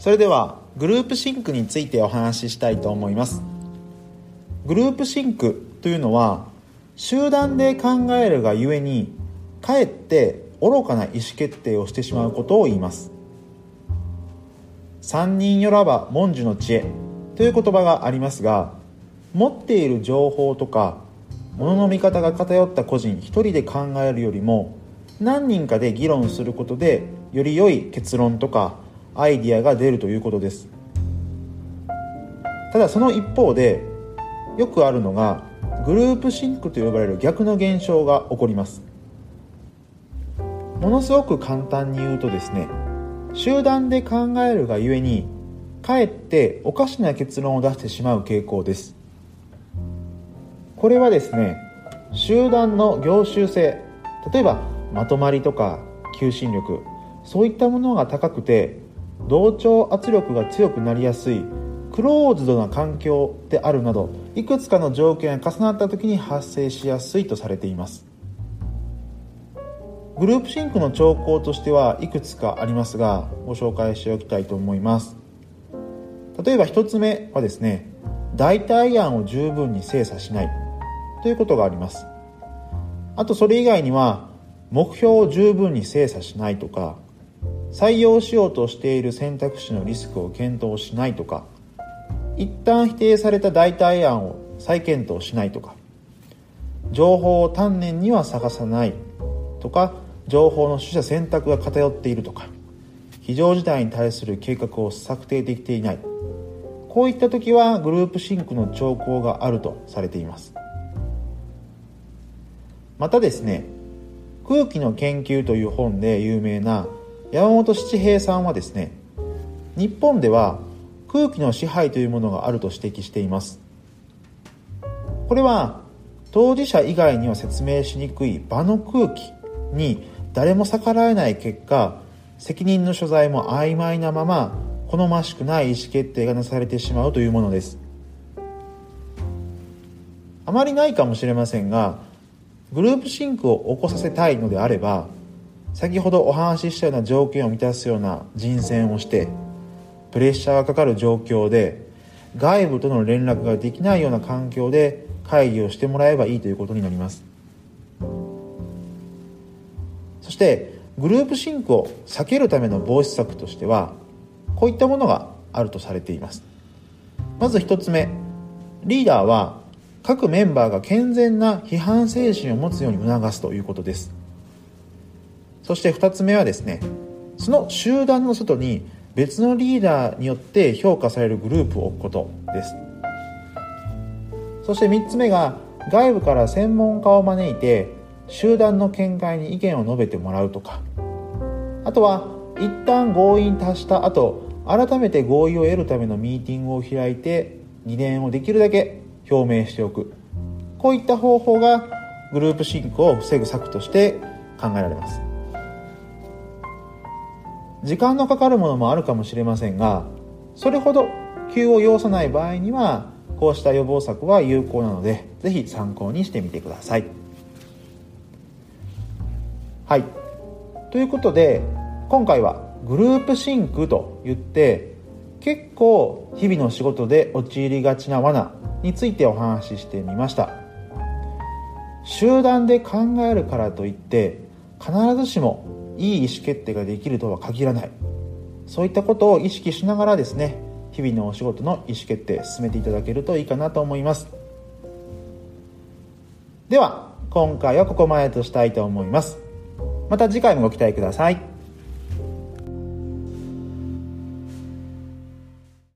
それではグループシンクについてお話ししたいと思います。グループシンクというのは集団で考えるがゆえにかえって愚かな意思決定をしてしまうことを言います。三人よらば文殊の知恵という言葉がありますが持っている情報とか物の見方が偏った個人一人で考えるよりも何人かで議論することでより良い結論とかアイディアが出るということです。ただその一方でよくあるのがグループシンクと呼ばれる逆の現象が起こります。ものすごく簡単に言うとですね集団で考えるがゆえにかえっておかしな結論を出してしまう傾向です。これはですね集団の凝集性例えばまとまりとか求心力そういったものが高くて同調圧力が強くなりやすいクローズドな環境であるなどいくつかの条件が重なった時に発生しやすいとされています。グループシンクの兆候としてはいくつかありますがご紹介しておきたいと思います。例えば1つ目はですね代替案を十分に精査しないということがあります。あとそれ以外には目標を十分に精査しないとか採用しようとしている選択肢のリスクを検討しないとか一旦否定された代替案を再検討しないとか情報を丹念には探さないとか情報の取捨選択が偏っているとか非常事態に対する計画を策定できていない。こういった時はグループシンクの兆候があるとされています。またですね空気の研究という本で有名な山本七平さんはですね日本では空気の支配というものがあると指摘しています。これは当事者以外には説明しにくい場の空気に誰も逆らえない結果責任の所在も曖昧なまま好ましくない意思決定がなされてしまうというものです。あまりないかもしれませんがグループシンクを起こさせたいのであれば先ほどお話ししたような条件を満たすような人選をしてプレッシャーがかかる状況で外部との連絡ができないような環境で会議をしてもらえばいいということになります。そしてグループシンクを避けるための防止策としてはこういったものがあるとされています。まず1つ目リーダーは各メンバーが健全な批判精神を持つように促すということです。そして2つ目はですねその集団の外に別のリーダーによって評価されるグループを置くことです。そして3つ目が外部から専門家を招いて集団の見解に意見を述べてもらうとか。あとは一旦合意に達した後改めて合意を得るためのミーティングを開いて疑念をできるだけ表明しておく。こういった方法がグループシンクを防ぐ策として考えられます。時間のかかるものもあるかもしれませんがそれほど急を要さない場合にはこうした予防策は有効なのでぜひ参考にしてみてください。はい。ということで今回はグループシンクと言って結構日々の仕事で陥りがちな罠についてお話ししてみました。集団で考えるからといって必ずしもいい意思決定ができるとは限らない。そういったことを意識しながらですね日々のお仕事の意思決定進めていただけるといいかなと思います。では今回はここまでとしたいと思います。また次回もご期待ください。